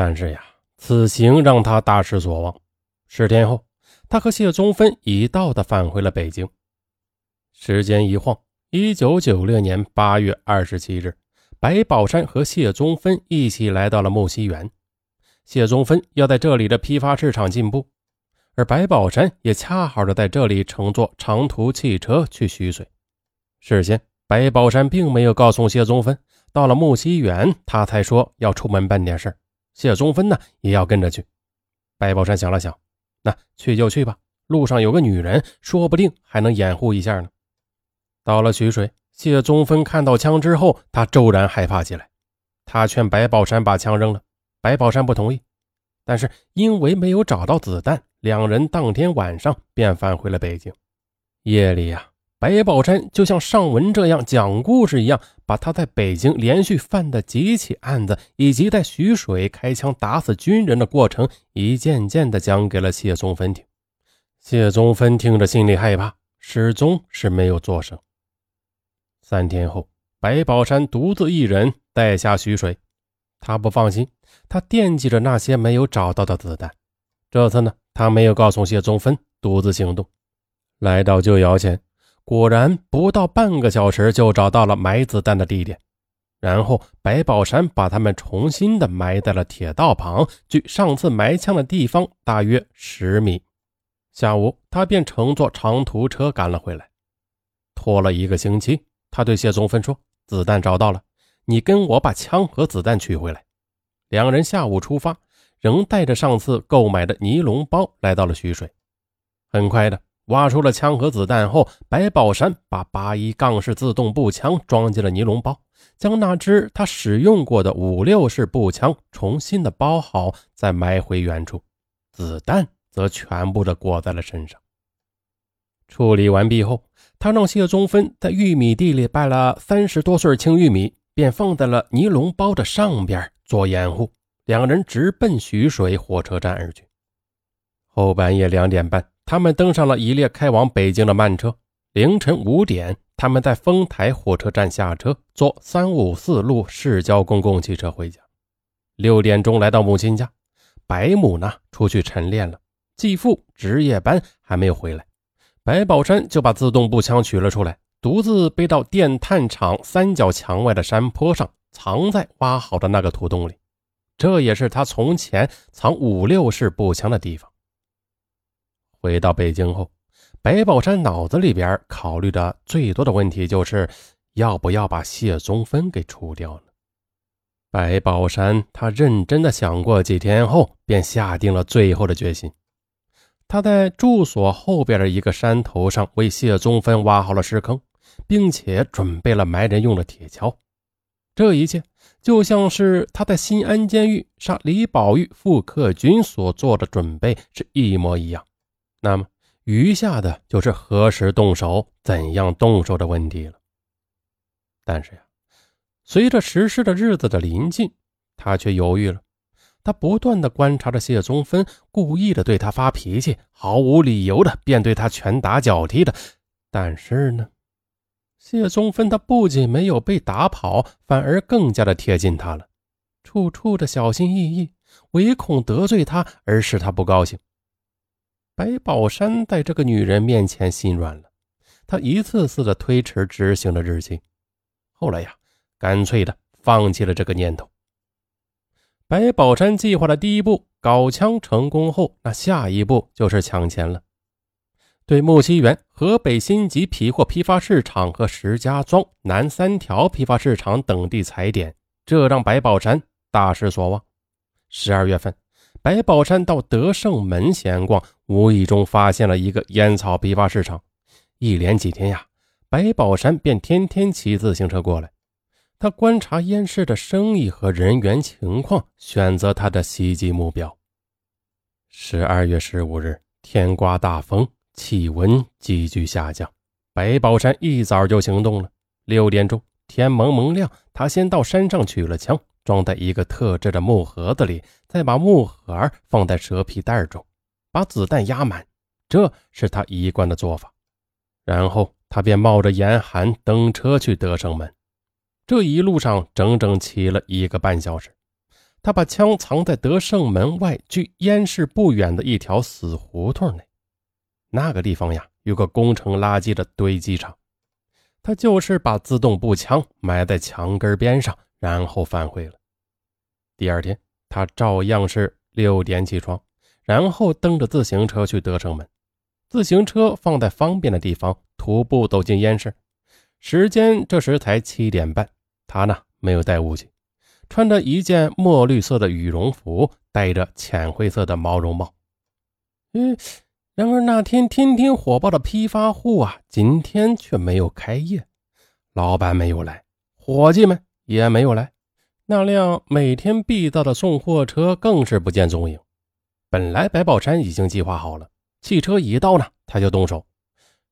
但是呀，此行让他大失所望。十天后，他和谢宗芬一道的返回了北京。时间一晃，一九九六年八月二十七日，白宝山和谢宗芬一起来到了木樨园。谢宗芬要在这里的批发市场进步，而白宝山也恰好的在这里乘坐长途汽车去徐水。事先，白宝山并没有告诉谢宗芬，到了木樨园，他才说要出门办点事谢宗芬呢，也要跟着去。白宝山想了想，那去就去吧。路上有个女人，说不定还能掩护一下呢。到了徐水，谢宗芬看到枪之后，他骤然害怕起来。他劝白宝山把枪扔了，白宝山不同意。但是因为没有找到子弹，两人当天晚上便返回了北京。夜里呀。白宝山就像上文这样讲故事一样，把他在北京连续犯的几起案子，以及在徐水开枪打死军人的过程，一件件的讲给了谢宗芬听。谢宗芬听着心里害怕，始终是没有作声。三天后，白宝山独自一人带下徐水，他不放心，他惦记着那些没有找到的子弹。这次呢，他没有告诉谢宗芬，独自行动，来到旧窑前。果然，不到半个小时就找到了埋子弹的地点。然后，白宝山把他们重新的埋在了铁道旁，距上次埋枪的地方大约十米。下午，他便乘坐长途车赶了回来。拖了一个星期，他对谢宗芬说：“子弹找到了，你跟我把枪和子弹取回来。”两人下午出发，仍带着上次购买的尼龙包来到了徐水。很快的。挖出了枪和子弹后，白宝山把八一杠式自动步枪装进了尼龙包，将那支他使用过的五六式步枪重新的包好，再埋回原处，子弹则全部的裹在了身上。处理完毕后，他让谢宗芬在玉米地里掰了三十多穗青玉米，便放在了尼龙包的上边做掩护。两人直奔徐水火车站而去。后半夜两点半。他们登上了一列开往北京的慢车。凌晨五点，他们在丰台火车站下车，坐三五四路市郊公共汽车回家。六点钟来到母亲家，白母呢出去晨练了，继父值夜班还没有回来。白宝山就把自动步枪取了出来，独自背到电炭厂三角墙外的山坡上，藏在挖好的那个土洞里。这也是他从前藏五六式步枪的地方。回到北京后，白宝山脑子里边考虑的最多的问题就是，要不要把谢宗芬给除掉呢？白宝山他认真的想过几天后，便下定了最后的决心。他在住所后边的一个山头上为谢宗芬挖好了尸坑，并且准备了埋人用的铁锹。这一切就像是他在新安监狱杀李宝玉、傅克军所做的准备是一模一样。那么，余下的就是何时动手、怎样动手的问题了。但是呀，随着实施的日子的临近，他却犹豫了。他不断的观察着谢宗芬，故意的对他发脾气，毫无理由的便对他拳打脚踢的。但是呢，谢宗芬他不仅没有被打跑，反而更加的贴近他了，处处的小心翼翼，唯恐得罪他而使他不高兴。白宝山在这个女人面前心软了，他一次次的推迟执行的日期，后来呀，干脆的放弃了这个念头。白宝山计划的第一步搞枪成功后，那下一步就是抢钱了。对木樨园、河北新集皮货批发市场和石家庄南三条批发市场等地踩点，这让白宝山大失所望。十二月份。白宝山到德胜门闲逛，无意中发现了一个烟草批发市场。一连几天呀，白宝山便天天骑自行车过来。他观察烟市的生意和人员情况，选择他的袭击目标。十二月十五日，天刮大风，气温急剧下降。白宝山一早就行动了。六点钟，天蒙蒙亮，他先到山上取了枪。装在一个特制的木盒子里，再把木盒放在蛇皮袋中，把子弹压满，这是他一贯的做法。然后他便冒着严寒登车去德胜门。这一路上整整骑了一个半小时。他把枪藏在德胜门外距烟市不远的一条死胡同内。那个地方呀，有个工程垃圾的堆积场。他就是把自动步枪埋在墙根边上，然后返回了。第二天，他照样是六点起床，然后蹬着自行车去德胜门，自行车放在方便的地方，徒步走进烟市。时间这时才七点半，他呢没有带武器，穿着一件墨绿色的羽绒服，戴着浅灰色的毛绒帽。嗯，然而那天天天火爆的批发户啊，今天却没有开业，老板没有来，伙计们也没有来，那辆每天必到的送货车更是不见踪影。本来白宝山已经计划好了，汽车一到呢，他就动手。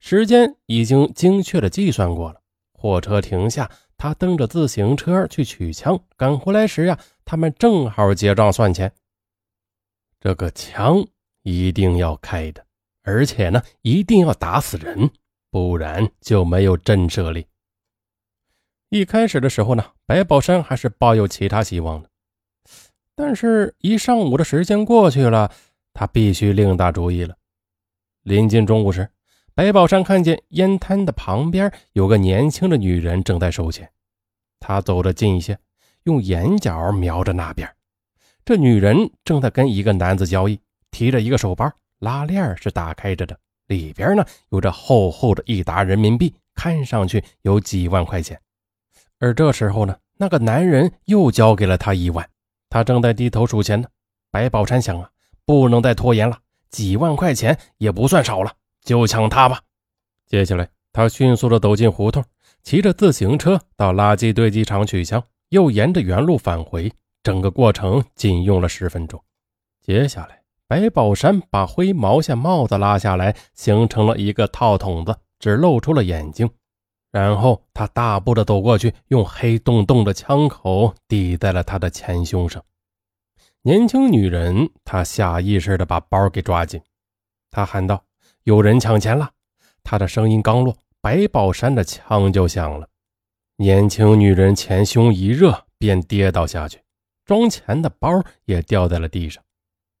时间已经精确的计算过了，货车停下，他蹬着自行车去取枪。赶回来时呀，他们正好结账算钱。这个枪一定要开的，而且呢，一定要打死人，不然就没有震慑力。一开始的时候呢，白宝山还是抱有其他希望的，但是，一上午的时间过去了，他必须另打主意了。临近中午时。白宝山看见烟摊的旁边有个年轻的女人正在收钱，他走得近一些，用眼角瞄着那边。这女人正在跟一个男子交易，提着一个手包，拉链是打开着的，里边呢有着厚厚的一沓人民币，看上去有几万块钱。而这时候呢，那个男人又交给了他一万，他正在低头数钱呢。白宝山想啊，不能再拖延了，几万块钱也不算少了。就抢他吧！接下来，他迅速的走进胡同，骑着自行车到垃圾堆积场取枪，又沿着原路返回。整个过程仅用了十分钟。接下来，白宝山把灰毛线帽子拉下来，形成了一个套筒子，只露出了眼睛。然后，他大步的走过去，用黑洞洞的枪口抵在了他的前胸上。年轻女人，她下意识的把包给抓紧，她喊道。有人抢钱了！他的声音刚落，白宝山的枪就响了。年轻女人前胸一热，便跌倒下去，装钱的包也掉在了地上。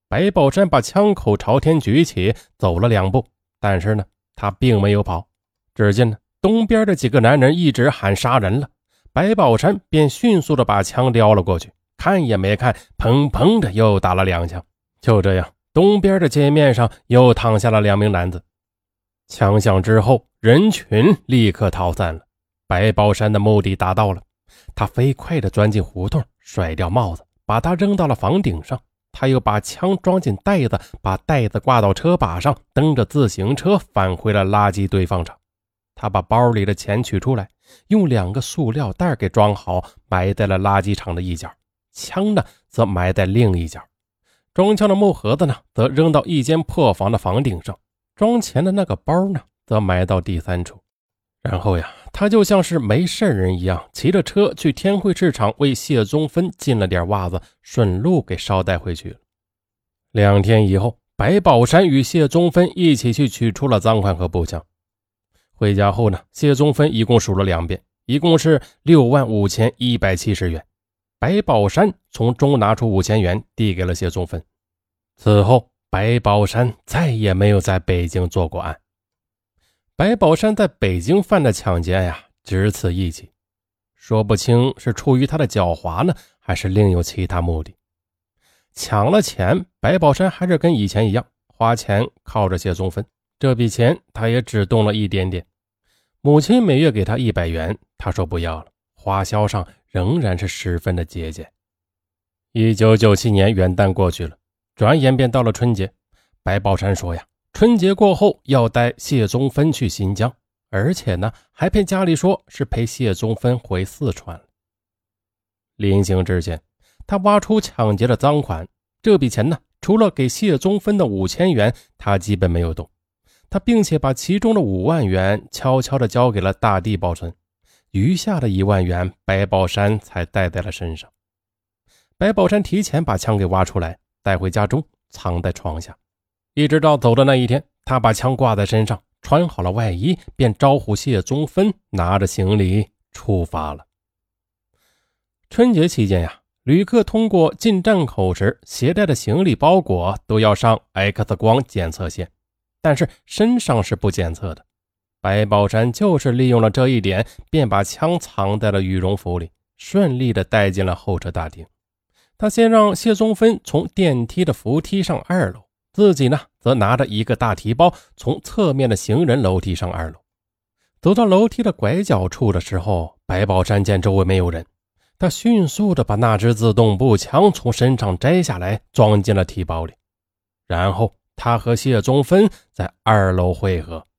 白宝山把枪口朝天举起，走了两步，但是呢，他并没有跑。只见呢，东边的几个男人一直喊杀人了，白宝山便迅速的把枪撩了过去，看也没看，砰砰的又打了两枪。就这样。东边的街面上又躺下了两名男子，枪响之后，人群立刻逃散了。白宝山的目的达到了，他飞快地钻进胡同，甩掉帽子，把它扔到了房顶上。他又把枪装进袋子，把袋子挂到车把上，蹬着自行车返回了垃圾堆放场。他把包里的钱取出来，用两个塑料袋给装好，埋在了垃圾场的一角。枪呢，则埋在另一角。装枪的木盒子呢，则扔到一间破房的房顶上；装钱的那个包呢，则埋到第三处。然后呀，他就像是没事人一样，骑着车去天汇市场为谢宗芬进了点袜子，顺路给捎带回去了。两天以后，白宝山与谢宗芬一起去取出了赃款和步枪。回家后呢，谢宗芬一共数了两遍，一共是六万五千一百七十元。白宝山从中拿出五千元，递给了谢宗芬。此后，白宝山再也没有在北京做过案。白宝山在北京犯的抢劫呀，只此一起，说不清是出于他的狡猾呢，还是另有其他目的。抢了钱，白宝山还是跟以前一样，花钱靠着谢宗芬。这笔钱他也只动了一点点。母亲每月给他一百元，他说不要了，花销上。仍然是十分的节俭。一九九七年元旦过去了，转眼便到了春节。白宝山说：“呀，春节过后要带谢宗芬去新疆，而且呢，还骗家里说是陪谢宗芬回四川了。”临行之前，他挖出抢劫的赃款，这笔钱呢，除了给谢宗芬的五千元，他基本没有动。他并且把其中的五万元悄悄地交给了大地保存。余下的一万元，白宝山才带在了身上。白宝山提前把枪给挖出来，带回家中，藏在床下。一直到走的那一天，他把枪挂在身上，穿好了外衣，便招呼谢宗芬拿着行李出发了。春节期间呀，旅客通过进站口时携带的行李包裹都要上 X 光检测线，但是身上是不检测的。白宝山就是利用了这一点，便把枪藏在了羽绒服里，顺利的带进了候车大厅。他先让谢宗芬从电梯的扶梯上二楼，自己呢则拿着一个大提包从侧面的行人楼梯上二楼。走到楼梯的拐角处的时候，白宝山见周围没有人，他迅速的把那支自动步枪从身上摘下来，装进了提包里，然后他和谢宗芬在二楼会合。